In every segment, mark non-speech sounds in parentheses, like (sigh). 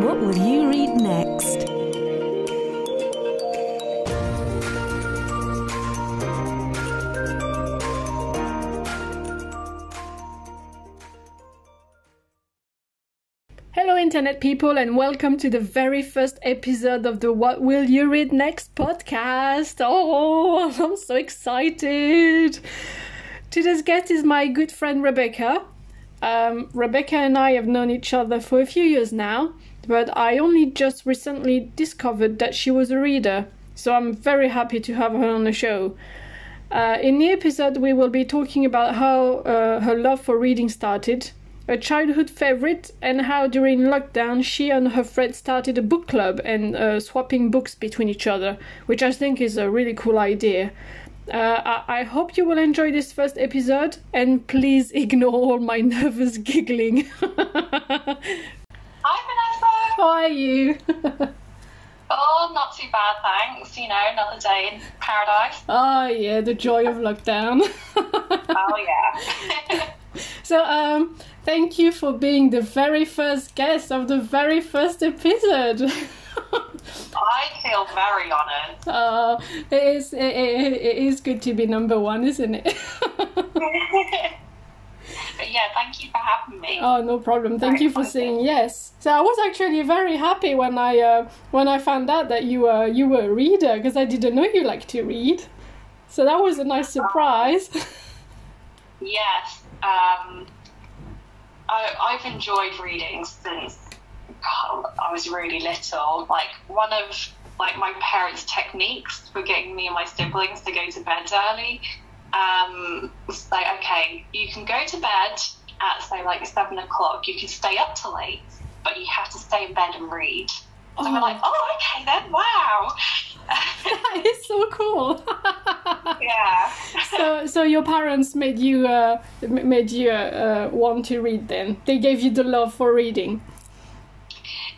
What will you read next? Hello, Internet people, and welcome to the very first episode of the What Will You Read Next podcast. Oh, (laughs) I'm so excited! Today's guest is my good friend Rebecca. Um, Rebecca and I have known each other for a few years now, but I only just recently discovered that she was a reader, so I'm very happy to have her on the show. Uh, in the episode, we will be talking about how uh, her love for reading started, a childhood favorite, and how during lockdown she and her friend started a book club and uh, swapping books between each other, which I think is a really cool idea. Uh, I-, I hope you will enjoy this first episode, and please (laughs) ignore all my nervous giggling. (laughs) How are you? (laughs) Oh, not too bad, thanks. You know, another day in paradise. oh yeah, the joy of lockdown. (laughs) Oh, yeah. (laughs) So, um, thank you for being the very first guest of the very first episode. I feel very honoured. Oh, it is it, it, it is good to be number one, isn't it? But yeah, thank you for having me. oh, no problem. Thank Very you for saying yes. So I was actually very happy when I uh, when I found out that you were you were a reader because I didn't know you like to read. So that was a nice surprise. (laughs) Yes. Um, I, I've enjoyed reading since I was really little. Like, one of like my parents' techniques for getting me and my siblings to go to bed early um, like, okay, you can go to bed at say like seven o'clock. You can stay up till late, but you have to stay in bed and read. So Oh. we're like, oh, okay then, wow. (laughs) that is so cool. (laughs) yeah. (laughs) so so your parents made you uh, made you uh, want to read then. They gave you the love for reading.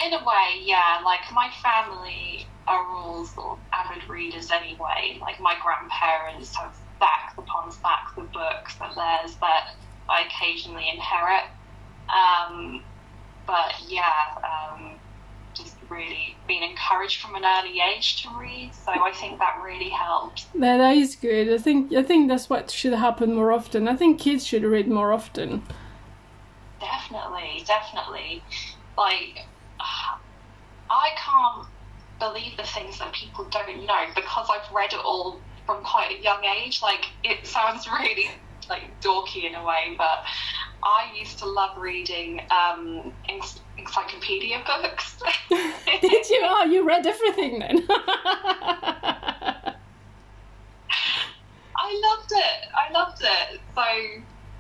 In a way, yeah. Like my family are all sort of avid readers anyway. Like my grandparents have stacks upon stacks of books of theirs that I occasionally inherit. Um, but yeah, um, just really being encouraged from an early age to read. So I think that really helped. Yeah, that is good. I think I think that's what should happen more often. I think kids should read more often. Definitely, definitely. Like, I can't believe the things that people don't know because I've read it all from quite a young age. Like, it sounds (laughs) really like dorky in a way, but I used to love reading um, enc- encyclopedia books. (laughs) Did you? Oh, you read everything then. I loved it. I loved it. So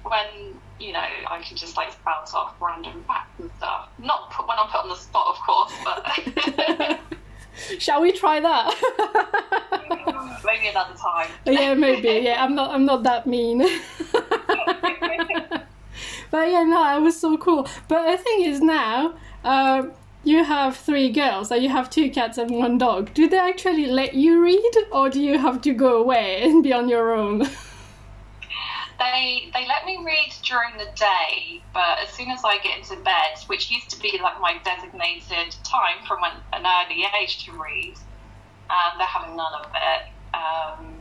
when you know I can just like spout off random facts and stuff. Not put, when I'm put on the spot, of course, but (laughs) Shall we try that? (laughs) maybe another time. (laughs) yeah, maybe. Yeah, I'm not. I'm not that mean. (laughs) but yeah, no, it was so cool. But the thing is now, uh, you have three girls, so you have two cats and one dog. Do they actually let you read, or do you have to go away and be on your own? They they let me read during the day, but as soon as I get into bed, which used to be like my designated time from an, an early age to read, um, they're having none of it. Um,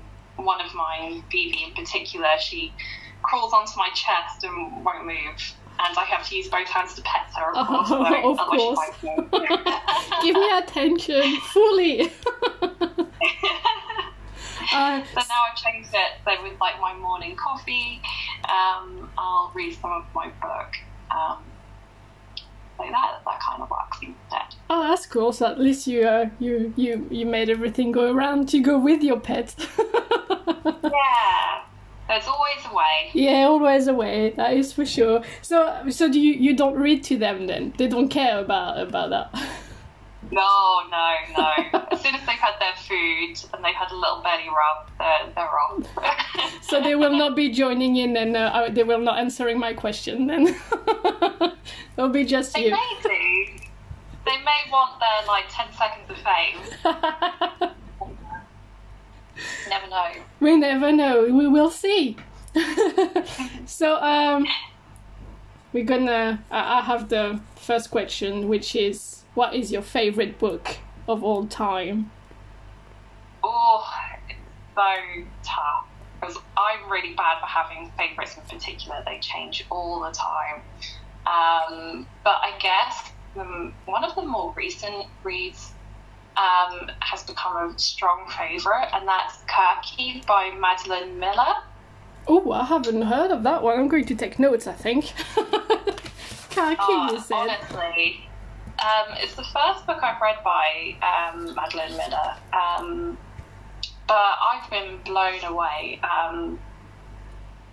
one of mine, Phoebe in particular, she crawls onto my chest and won't move, and I have to use both hands to pet her. Of course, Oh, of course. she won't move. (laughs) Give me attention fully. (laughs) uh, (laughs) So now I've changed it. So with like my morning coffee, um, I'll read some of my book. Um, so that that kind of works instead. oh, that's cool. So at least you, uh, you, you, you made everything go around to go with your pet. (laughs) Yeah, there's always a way. Yeah, always a way. That is for sure. So, so do you? You don't read to them then? They don't care about about that. (laughs) No, no, no. as soon as they've had their food and they've had a little belly rub, they're, they're off. (laughs) so they will not be joining in, and uh, they will not answering my question. Then (laughs) it'll be just they you. may do. They may want their like ten seconds of fame. (laughs) Never know. we never know. We will see. so um, we're gonna. I I have the first question, which is what is your favorite book of all time? Oh, it's so tough because I'm really bad for having favourites in particular. They change all the time. Um, but I guess um, one of the more recent reads um, has become a strong favourite, and that's Circe by Madeline Miller. Oh, I haven't heard of that one. I'm going to take notes, I think. (laughs) Circe, Oh, you said. honestly, um, it's the first book I've read by um, Madeline Miller, um, but I've been blown away. Um,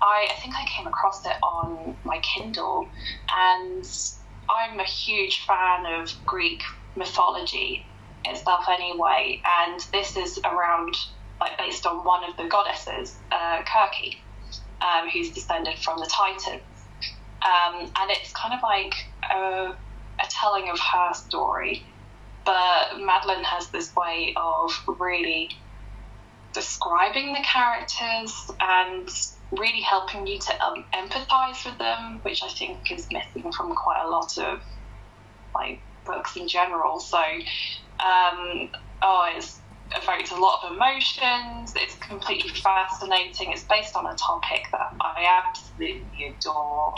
I, I think I came across it on my Kindle, and I'm a huge fan of Greek mythology itself, anyway. And this is around, like, based on one of the goddesses, uh, Circe, um, who's descended from the Titans. Um, and it's kind of like a, a telling of her story. But Madeline has this way of really describing the characters and really helping you to um, empathize with them, which I think is missing from quite a lot of like books in general. So, um, oh, it's evokes a lot of emotions. It's completely fascinating. It's based on a topic that I absolutely adore,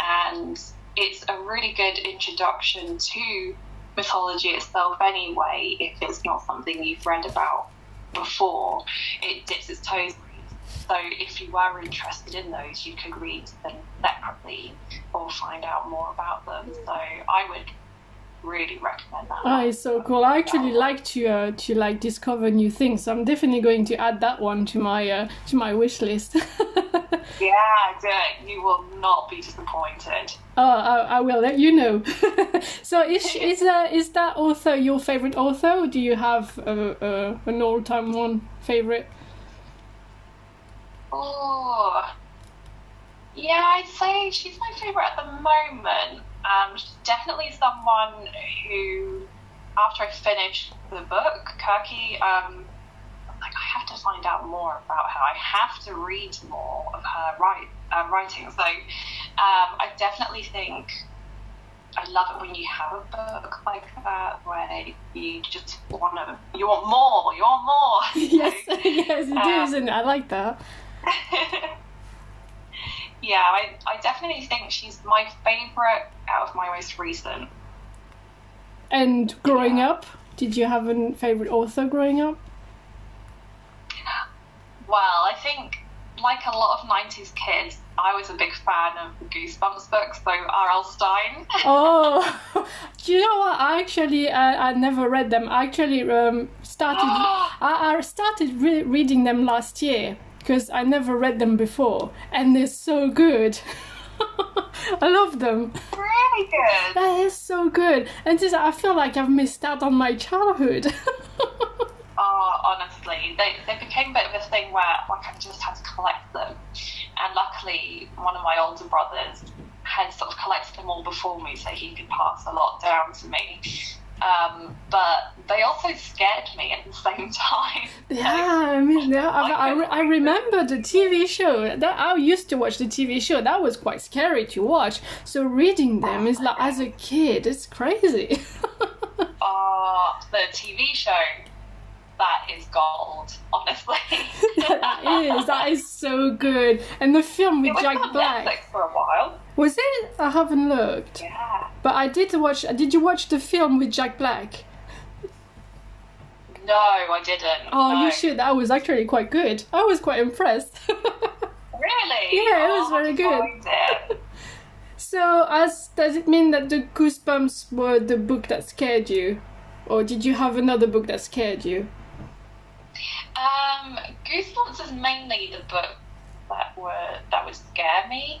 and it's a really good introduction to mythology itself. Anyway, if it's not something you've read about before, it dips its toes. So if you were interested in those, you could read them separately or find out more about them. So I would really recommend that. Ah, it's so cool. I actually like to uh, to like discover new things. So I'm definitely going to add that one to my uh, to my wish list. (laughs) Yeah, do. You will not be disappointed. oh, I, I will let you know. (laughs) so is is uh, is that author your favorite author? Or do you have uh, uh, an all time one favorite? Oh, yeah, I'd say she's my favourite at the moment. Um, she's definitely someone who, after I finished the book, Circe, um, like I have to find out more about her. I have to read more of her write, uh, writing. So, um, I definitely think I love it when you have a book like that where you just want to, you want more, you want more. (laughs) yes, (laughs) yes, it Um, is, and I like that. (laughs) yeah, I, I definitely think she's my favourite out of my most recent. And growing Yeah. up, did you have a favorite author growing up? Well, I think, like a lot of 90s kids, I was a big fan of the Goosebumps books, so R.L. Stine. (laughs) Oh, (laughs) do you know what? I actually uh, I never read them. I actually um, started (gasps) I, I started re- reading them last year because I never read them before, and they're so good. (laughs) I love them. really good. That is so good, and just I feel like I've missed out on my childhood. (laughs) Oh, honestly, they, they became a bit of a thing where like I just had to collect them, and luckily one of my older brothers had sort of collected them all before me, so he could pass a lot down to me. Um, but they also scared me at the same time. (laughs) Yeah, I mean, yeah, I, I, I remember the TV show. That I used to watch the TV show. That was quite scary to watch. So reading them is like as a (sighs) kid, it's crazy. Oh, (laughs) the TV show, that is gold, honestly. (laughs) that is that is so good. And the film It with was Jack on Black Netflix for a while. Was it? I haven't looked, Yeah. but I did watch. Did you watch the film with Jack Black? No, I didn't. Oh, no. you should. That was actually quite good. I was quite impressed. (laughs) Really? Yeah, it Oh, was I'll very good. (laughs) so, as does it mean that the Goosebumps were the book that scared you, or did you have another book that scared you? Um, Goosebumps is mainly the book that were that would scare me.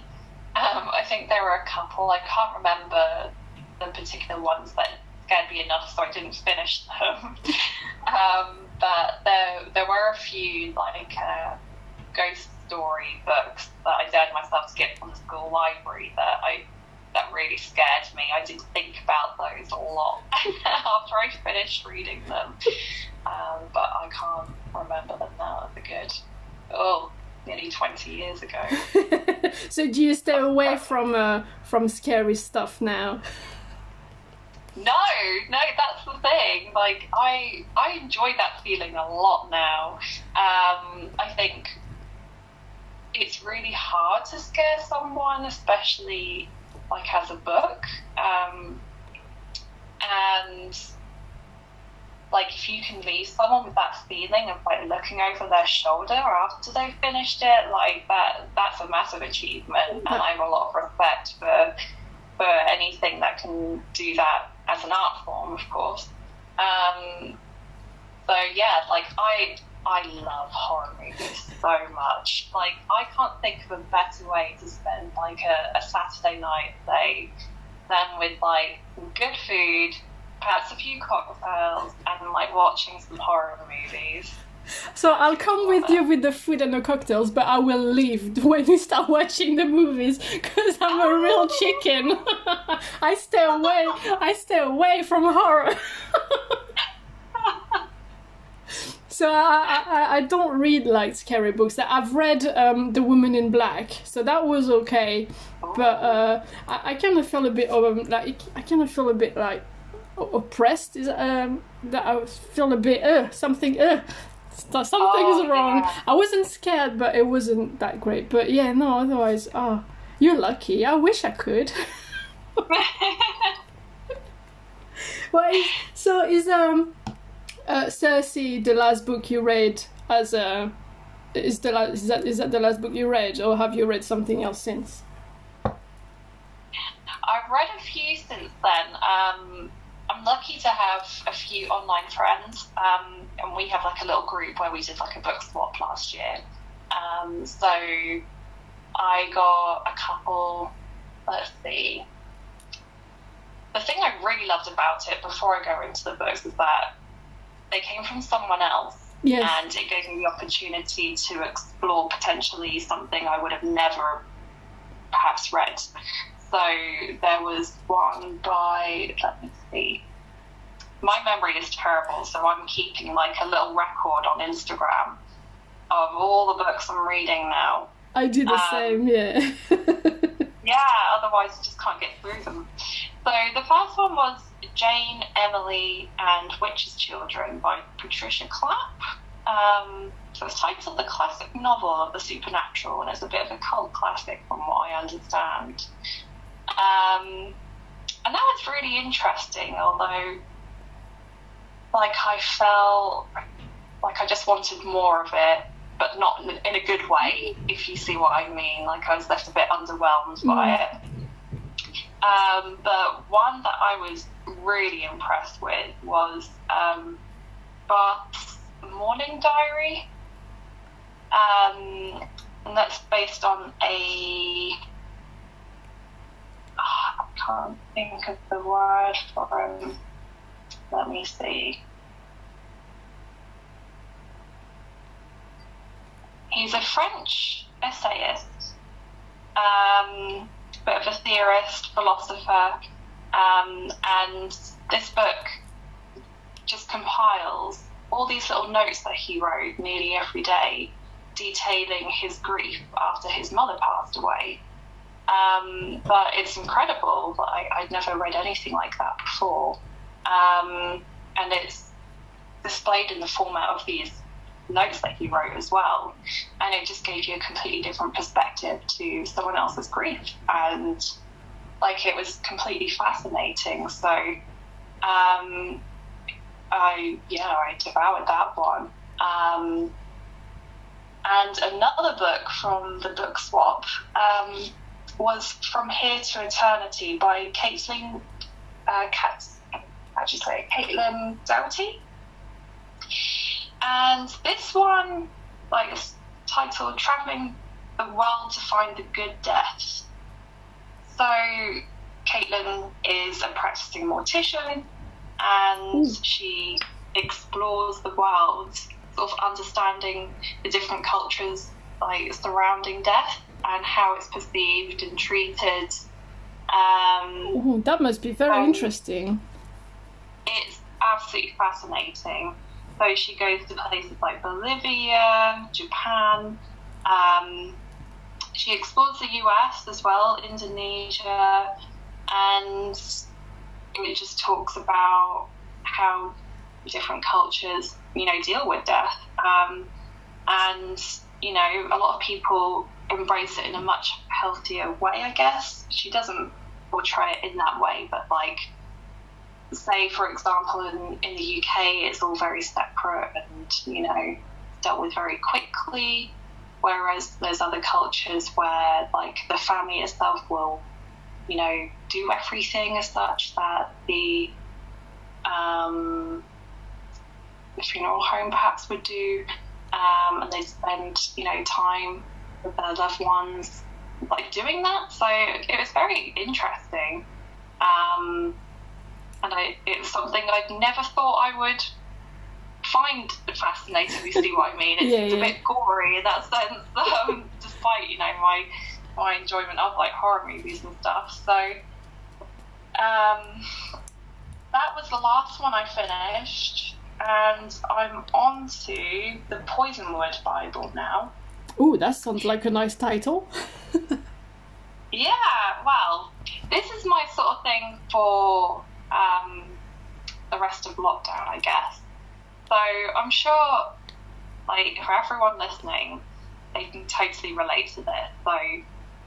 Um, I think there were a couple. I can't remember the particular ones that scared me enough, so I didn't finish them. (laughs) um, but there there were a few like uh, ghost story books that I dared myself to get from the school library that I that really scared me. I did think about those a lot (laughs) after I finished reading them, um, but I can't remember them now. They're good. Oh, nearly twenty years ago. (laughs) so do you stay away from uh, from scary stuff now? No, no, that's the thing. Like I, I enjoy that feeling a lot now. Um, I think it's really hard to scare someone, especially like as a book. Um, and like if you can leave someone with that feeling of like looking over their shoulder after they've finished it, like that that's a massive achievement and I have a lot of respect for for anything that can do that as an art form, of course. Um, so yeah, like I I love horror movies so much. Like I can't think of a better way to spend like a, a Saturday night day than with like good food, perhaps a few cocktails, and like watching some horror movies. So I'll come with you with the food and the cocktails, but I will leave (laughs) when you start watching the movies because I'm a real chicken. (laughs) I stay away. I stay away from horror. (laughs) so I, I, I don't read like scary books. I've read um, The Woman in Black, so that was okay. But uh, I, I kind of feel a bit um, like I kind of feel a bit like oppressed. Is um, that I was feeling a bit uh something uh something's Oh, wrong. yeah. I wasn't scared, but it wasn't that great. But yeah, no. Otherwise, oh, you're lucky. I wish I could. (laughs) Well, is- so is um, uh, Circe the last book you read as a is the la- is that is that the last book you read, or have you read something else since? I've read a few since then. Um, I'm lucky to have a few online friends, um, and we have like a little group where we did like a book swap last year. Um, so I got a couple. Let's see. The thing I really loved about it before I go into the books is that they came from someone else Yes. and it gave me the opportunity to explore potentially something I would have never perhaps read. So there was one by, let me see. My memory is terrible, so I'm keeping like a little record on Instagram of all the books I'm reading now. I do the um, same. Yeah. (laughs) Yeah, otherwise you just can't get through them. So the first one was Jane, Emily, and Witch's Children by Patricia Clapp. Um, so it's titled The Classic Novel of the Supernatural, and it's a bit of a cult classic from what I understand. Um, and that was really interesting, although, like, I felt like I just wanted more of it, but not in a good way, if you see what I mean. Like, I was left a bit underwhelmed by it. Um, but one that I was really impressed with was um, Mourning Diary. Um, and that's based on a. Ah, I can't think of the word for him. Let me see. He's a French essayist, um, bit of a theorist, philosopher, um, and this book just compiles all these little notes that he wrote nearly every day, detailing his grief after his mother passed away. Um, but it's incredible. I, I'd never read anything like that before. Um, and it's displayed in the format of these notes that he wrote as well. And it just gave you a completely different perspective to someone else's grief. And like it was completely fascinating. So, um, I, yeah, I devoured that one. Um, and another book from the book swap um, was From Here to Eternity by Caitlin, uh, Kat, how'd you say. Caitlin Doughty. And this one, like, it's titled Traveling the World to Find the Good Death. So, Caitlin is a practicing mortician and she explores the world, sort of understanding the different cultures like surrounding death and how it's perceived and treated. Um, Ooh, that must be very Um, interesting. Absolutely fascinating. So she goes to places like Bolivia, Japan. Um, she explores the US as well, Indonesia, and it just talks about how different cultures, you know, deal with death. Um, and, you know, a lot of people embrace it in a much healthier way, I guess. She doesn't portray it in that way, but like, say, for example, in, in the UK, it's all very separate and, you know, dealt with very quickly. Whereas there's other cultures where, like, the family itself will, you know, do everything as such that the um, the funeral home perhaps would do, um, and they spend, you know, time with their loved ones, like doing that. So it was very interesting, um, and I, it was something I'd never thought I would find fascinating. You see what I mean? It's, Yeah, it's a bit gory in that sense, um, despite you know my my enjoyment of like horror movies and stuff. So um, that was the last one I finished, and I'm on to the Poisonwood Bible now. Ooh, that sounds like a nice title. (laughs) Yeah, well, this is my sort of thing for um, the rest of lockdown, I guess. So I'm sure, like, for everyone listening, they can totally relate to this. So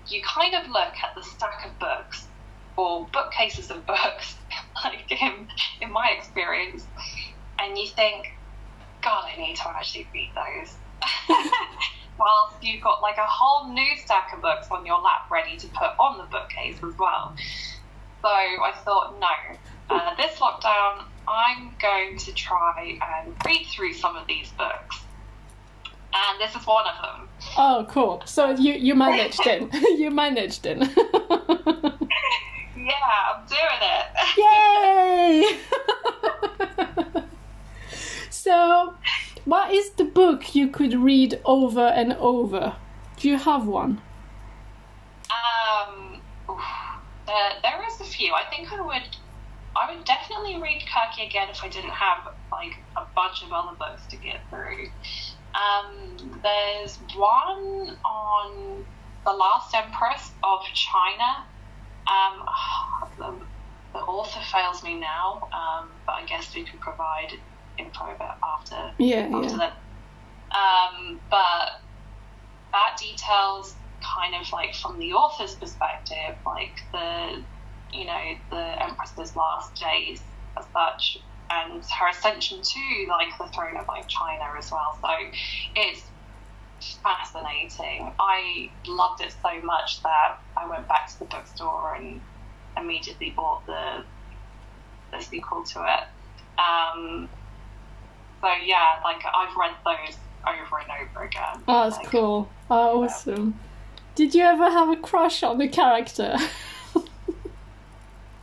you kind of look at the stack of books, or bookcases of (laughs) books, like in, in my experience, and you think, God, I need to actually read those. (laughs) Whilst you've got like a whole new stack of books on your lap ready to put on the bookcase as well. So I thought, no, uh, this lockdown, I'm going to try and read through some of these books. And this is one of them. Oh, cool. So you you managed then. (laughs) (laughs) you managed then. (laughs) Yeah, I'm doing it. Yay! so, what is the book you could read over and over? Do you have one? Um, there is a few. I think I would, I would definitely read Circe again if I didn't have like a bunch of other books to get through. Um, there's one on the Last Empress of China. Um, (sighs) the, the author fails me now, um, but I guess we can provide info about after Yeah, after yeah. that. Um, but that details kind of like from the author's perspective, like the you know the Empress's last days as such, and her ascension to like the throne of like China as well. So it's fascinating. I loved it so much that I went back to the bookstore and immediately bought the the sequel to it. Um, so yeah, like I've read those over and over again. Oh, that's Like, cool. Oh, awesome. Did you ever have a crush on the character? (laughs)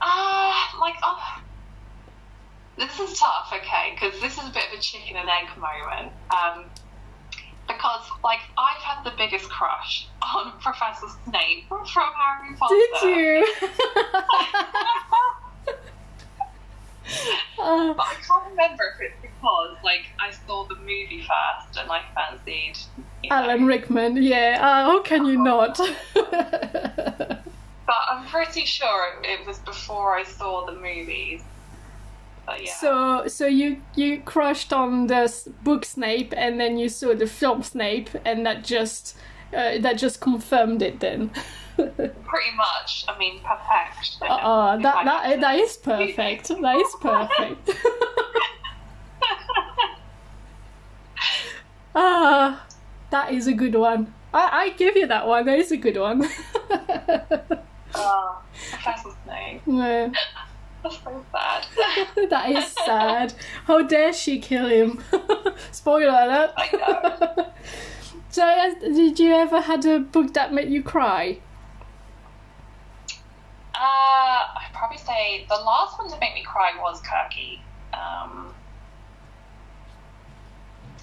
Ah, like oh, this is tough. Okay, because this is a bit of a chicken and egg moment. Um, because like I've had the biggest crush on (laughs) Professor Snape from Harry Potter. Did you? (laughs) Uh, But I can't remember if it's because like I saw the movie first and I fancied you know, Alan Rickman, yeah. Uh, how can you (laughs) not? But I'm pretty sure it, it was before I saw the movies. But yeah. so, so you you crushed on the book Snape, and then you saw the film Snape, and that just uh, that just confirmed it. Then, (laughs) pretty much. I mean, perfection. uh, that that that is perfect. That is perfect. (laughs) Ah, that is a good one. I I give you that one. That is a good one. (laughs) Oh. Yeah. That's so sad. (laughs) that is sad. How dare she kill him? (laughs) Spoiler alert. I know. (laughs) so, uh, did you ever had a book that made you cry? Uh, I'd probably say the last one to make me cry was Circe. Um,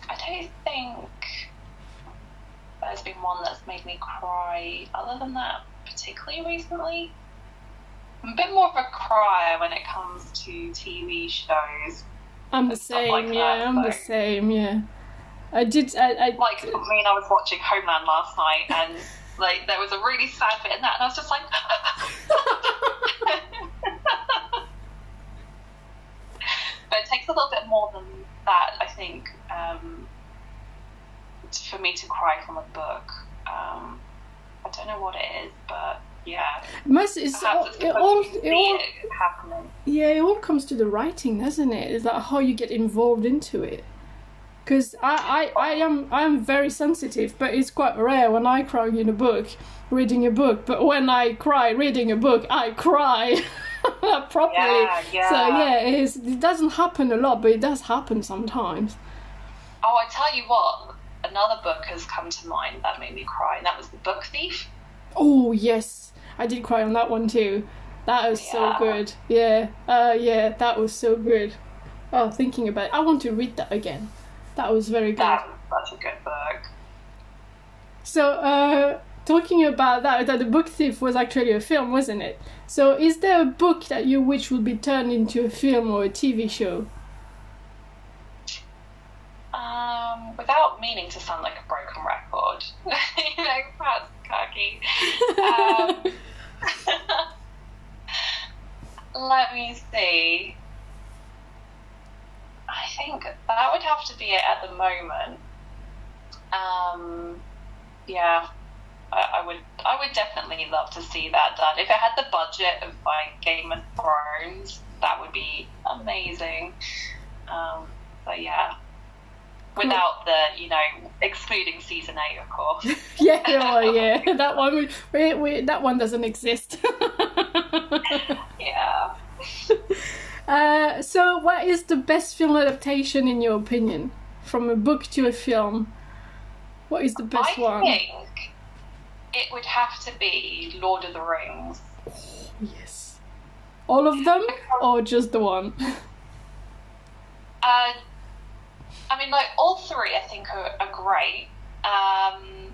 I don't think there's been one that's made me cry other than that particularly recently. I'm a bit more of a crier when it comes to TV shows. I'm the same, like yeah. That, I'm so. the same, yeah. I did. I, I like I mean, I was watching Homeland last night, and like there was a really sad bit in that, and I was just like, (laughs) but it takes a little bit more than that, I think, um, for me to cry from a book. Um, I don't know what it is, but yeah. Most it's all, it all, it all happening. yeah it all comes to the writing, doesn't it? Is that how you get involved into it? Because I, I, I am I am very sensitive, but it's quite rare when I cry in a book, reading a book. But when I cry reading a book, I cry (laughs) properly. Yeah, yeah. So yeah, it, is, it doesn't happen a lot, but it does happen sometimes. Oh, I tell you what, another book has come to mind that made me cry, and that was The Book Thief. Oh yes, I did cry on that one too. That was so good. Yeah, uh, yeah, that was so good. Oh, thinking about it, I want to read that again. That was very good. That such a good book. So, uh, talking about that, that the book thief was actually a film, wasn't it? So, is there a book that you wish would be turned into a film or a TV show? Um, without meaning to sound like a broken record, (laughs) you know, perhaps Circe. Um, (laughs) (laughs) let me see. I think that would have to be it at the moment. Um, yeah, I, I would. I would definitely love to see that done. If it had the budget of like Game of Thrones, that would be amazing. Um, but yeah, without the you know excluding season eight, of course. (laughs) yeah, (laughs) oh, yeah, that one. We, we, we, that one doesn't exist. (laughs) yeah. uh, so, what is the best film adaptation in your opinion, from a book to a film? What is the best I one? I think it would have to be Lord of the Rings. Yes. All of them, or just the one? Uh, I mean, like all three, I think are, are great. Um,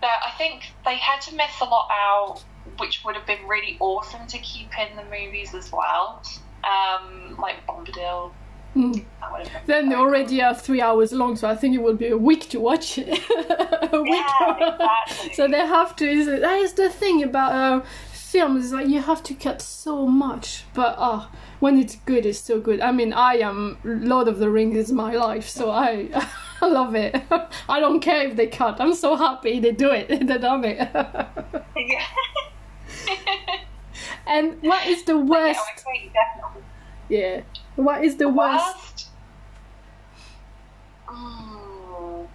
but I think they had to miss a lot out, which would have been really awesome to keep in the movies as well. Um, like Bombadil. That would have been Then they already are three hours long, so I think it will be a week to watch it. (laughs) a week. Yeah, exactly. so they have to. That is the thing about uh, films. Is like you have to cut so much, but uh, when it's good, it's so good. I mean, I am Lord of the Rings is my life, so I. I (laughs) love it. (laughs) I don't care if they cut. I'm so happy they do it. (laughs) They done it. Yeah. and what is the worst? I agree, definitely. Yeah. What is the worst? Worst? Mm,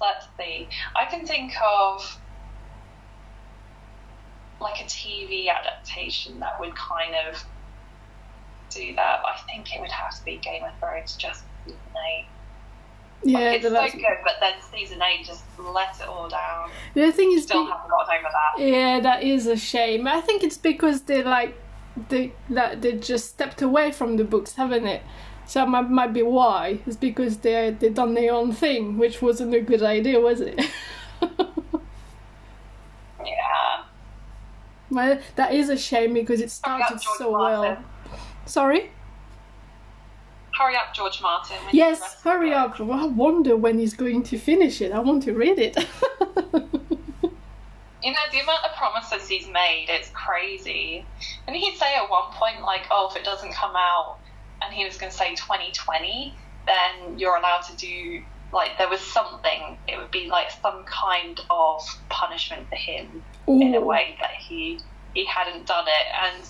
let's see. I can think of like a TV adaptation that would kind of do that. I think it would have to be Game of Thrones just season eight. Yeah, like, it's so last- good, but then season eight just let it all down. The thing is, Still be- haven't gotten over that. yeah, that is a shame. I think it's because they like they that they just stepped away from the books, haven't it? So that might, might be why. It's because they they done their own thing, which wasn't a good idea, was it? (laughs) Yeah. Well, that is a shame because it Hurry up, started so Martin. well. Sorry. Hurry up, George Martin. we need the Yes, rest of the hurry up! I wonder when he's going to finish it. I want to read it. (laughs) You know, the amount of promises he's made, it's crazy. And he'd say at one point, like, oh, if it doesn't come out, and he was going to say 2020, then you're allowed to do, like, there was something, it would be like some kind of punishment for him in a way that he he hadn't done it. And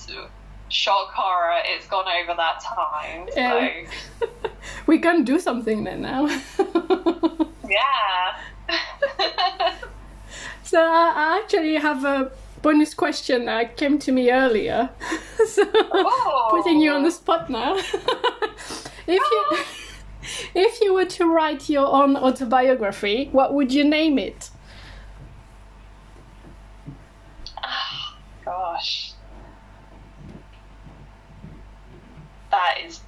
shock horror, it's gone over that time. So, Yeah. (laughs) we can do something then now. (laughs) yeah. (laughs) So I I actually have a bonus question that came to me earlier. so Oh. putting you on the spot now. if you oh. (laughs) if you were to write your own autobiography, what would you name it? Gosh. That is.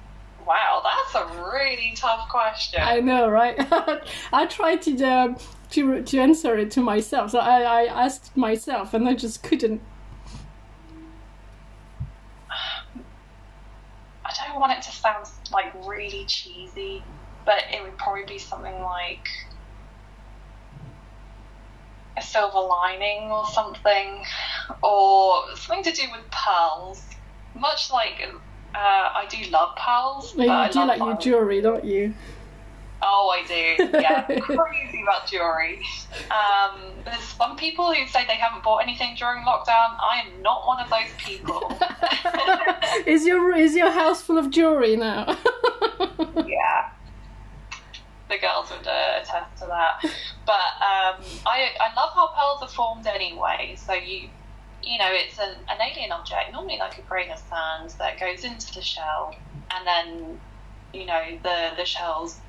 Wow, that's a really tough question. I know, right? (laughs) I tried to um, to to answer it to myself. So I, I asked myself, and I just couldn't. I don't want it to sound like really cheesy, but it would probably be something like a silver lining or something, or something to do with pearls. Much like uh, I do love pearls, but You do like your jewelry, don't you? Oh, I do. Yeah, (laughs) crazy about jewelry. Um, there's some people who say they haven't bought anything during lockdown. I am not one of those people. (laughs) is your is your house full of jewelry now? (laughs) yeah, the girls would uh, attest to that. But um, I I love how pearls are formed anyway. So you you know it's an, an alien object, normally like a grain of sand that goes into the shell, and then you know the the shell's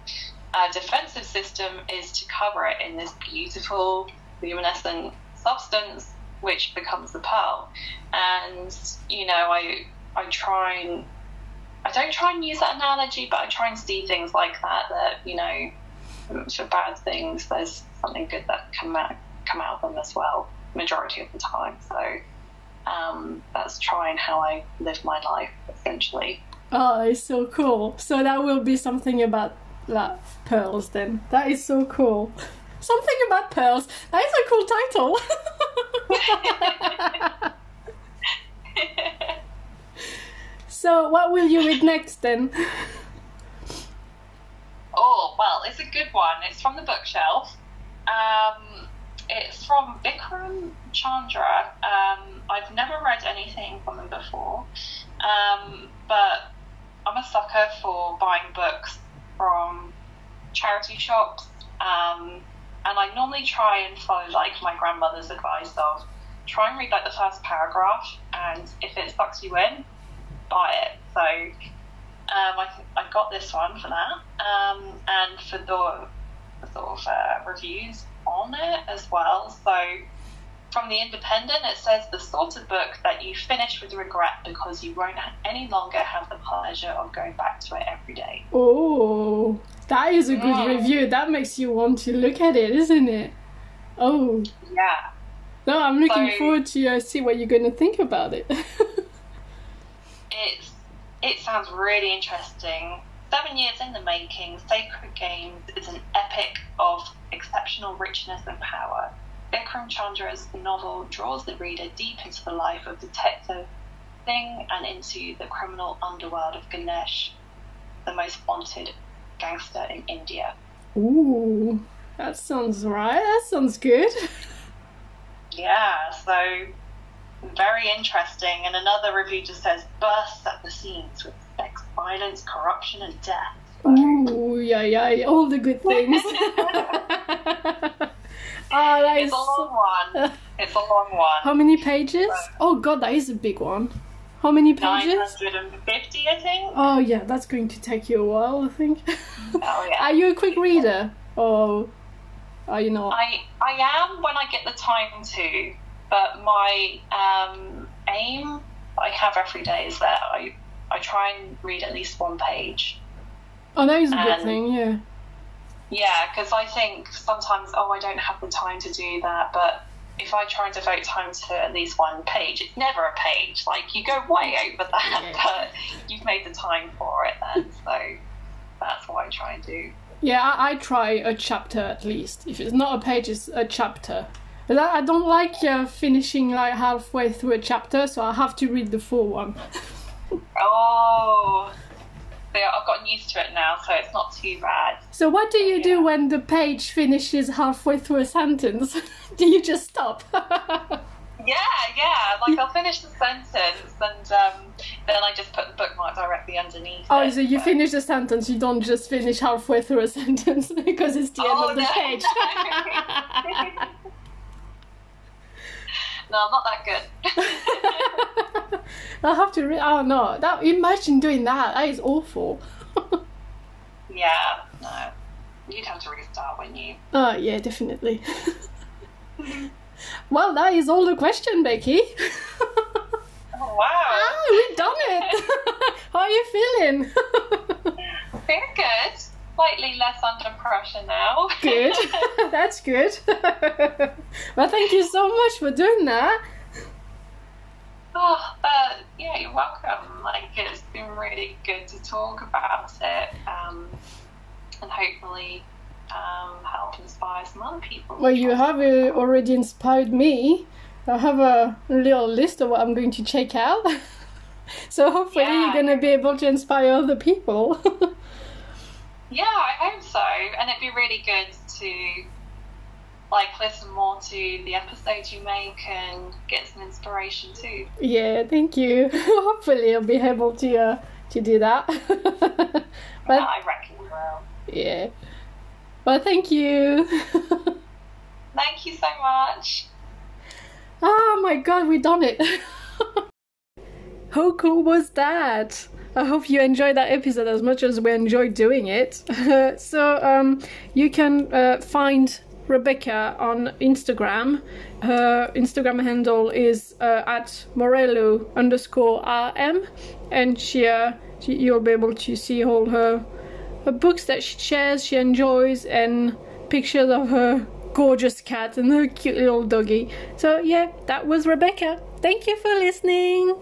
uh, defensive system is to cover it in this beautiful luminescent substance which becomes the pearl. And you know i i try and i don't try and use that analogy but i try and see things like that that you know for bad things there's something good that come out come out of them as well majority of the time. So um, that's trying how i live my life essentially. Oh, it's so cool. So that will be something about like, pearls then. That is so cool. Something about pearls. That is a cool title. (laughs) so what will you read next then? Oh, well, it's a good one. It's from the bookshelf. Um, it's from Vikram Chandra. Um, I've never read anything from him before, um, but I'm a sucker for buying books from charity shops, um, and I normally try and follow like my grandmother's advice of try and read like the first paragraph, and if it sucks you in, buy it. So um, I, I got this one for that, um, and for the, sort of uh, reviews on it as well. So from the Independent, it says the sort of book that you finish with regret because you won't any longer have the pleasure of going back to it every day. Oh, that is a good Mm. review. That makes you want to look at it, isn't it? Oh, Yeah. no, I'm looking So- forward to uh, see what you're going to think about it. (laughs) It's it sounds really interesting. Seven years in the making, Sacred Games is an epic of exceptional richness and power. Vikram Chandra's novel draws the reader deep into the life of Detective Singh and into the criminal underworld of Ganesh, the most wanted gangster in India. Ooh, that sounds right. That sounds good. Yeah, so very interesting. And another review just says bursts at the seams with sex, violence, corruption, and death. Ooh, yeah, yeah, all the good things. (laughs) (laughs) Ah, that is It's a so- long one. (laughs) It's a long one. How many pages? Oh god, that is a big one. How many pages? 950, I think. Oh yeah, that's going to take you a while, I think. (laughs) Oh, yeah. Are you a quick reader? Or are you not? I, I am when I get the time to, but my um, aim I have every day is that I, I try and read at least one page. Oh, that is a good um, thing, yeah. Yeah, because I think sometimes, oh, I don't have the time to do that, but if I try and devote time to at least one page, it's never a page. Like, you go way over that, Yeah. but you've made the time for it then, so that's what I try and do. Yeah, I, I try a chapter at least. If it's not a page, it's a chapter. But I, I don't like uh, finishing like halfway through a chapter, so I have to read the full one. (laughs) Oh, yeah, I've gotten used to it now, so it's not too bad. So what do you do when the page finishes halfway through a sentence? (laughs) do you just stop? (laughs) Yeah, yeah, like I'll finish the sentence and um, then I just put the bookmark directly underneath. oh, it, so you but- finish the sentence, you don't just finish halfway through a (laughs) sentence because it's the Oh, end of the no. page. No, I'm not that good. (laughs) I have to read. Oh no! That imagine doing that. That is awful. (laughs) yeah, no. You'd have to restart when you. Oh yeah, definitely. (laughs) well, that is all the question, Becky. Oh, wow. ah, we've done it. How are you feeling? Very good. Slightly less under pressure now. good. (laughs) That's good. (laughs) well, thank you so much for doing that. Oh, uh, yeah, you're welcome. Like, it's been really good to talk about it um, and hopefully um, help inspire some other people. Well, you have uh, already inspired me. I have a little list of what I'm going to check out. (laughs) so hopefully Yeah. you're going to be able to inspire other people. Yeah, I hope so. And it'd be really good to like listen more to the episodes you make and get some inspiration too. Yeah, thank you. (laughs) Hopefully, I'll be able to uh, to do that. (laughs) but I reckon you will. yeah, well, thank you. (laughs) Thank you so much. oh my god, we done it! How cool was that? I hope you enjoyed that episode as much as we enjoyed doing it. (laughs) so um, you can uh, find Rebecca on Instagram. Her Instagram handle is uh, at Morello underscore RM, and she, uh, she, you'll be able to see all her, her books that she shares, she enjoys, and pictures of her gorgeous cat and her cute little doggy. So yeah, that was Rebecca. Thank you for listening.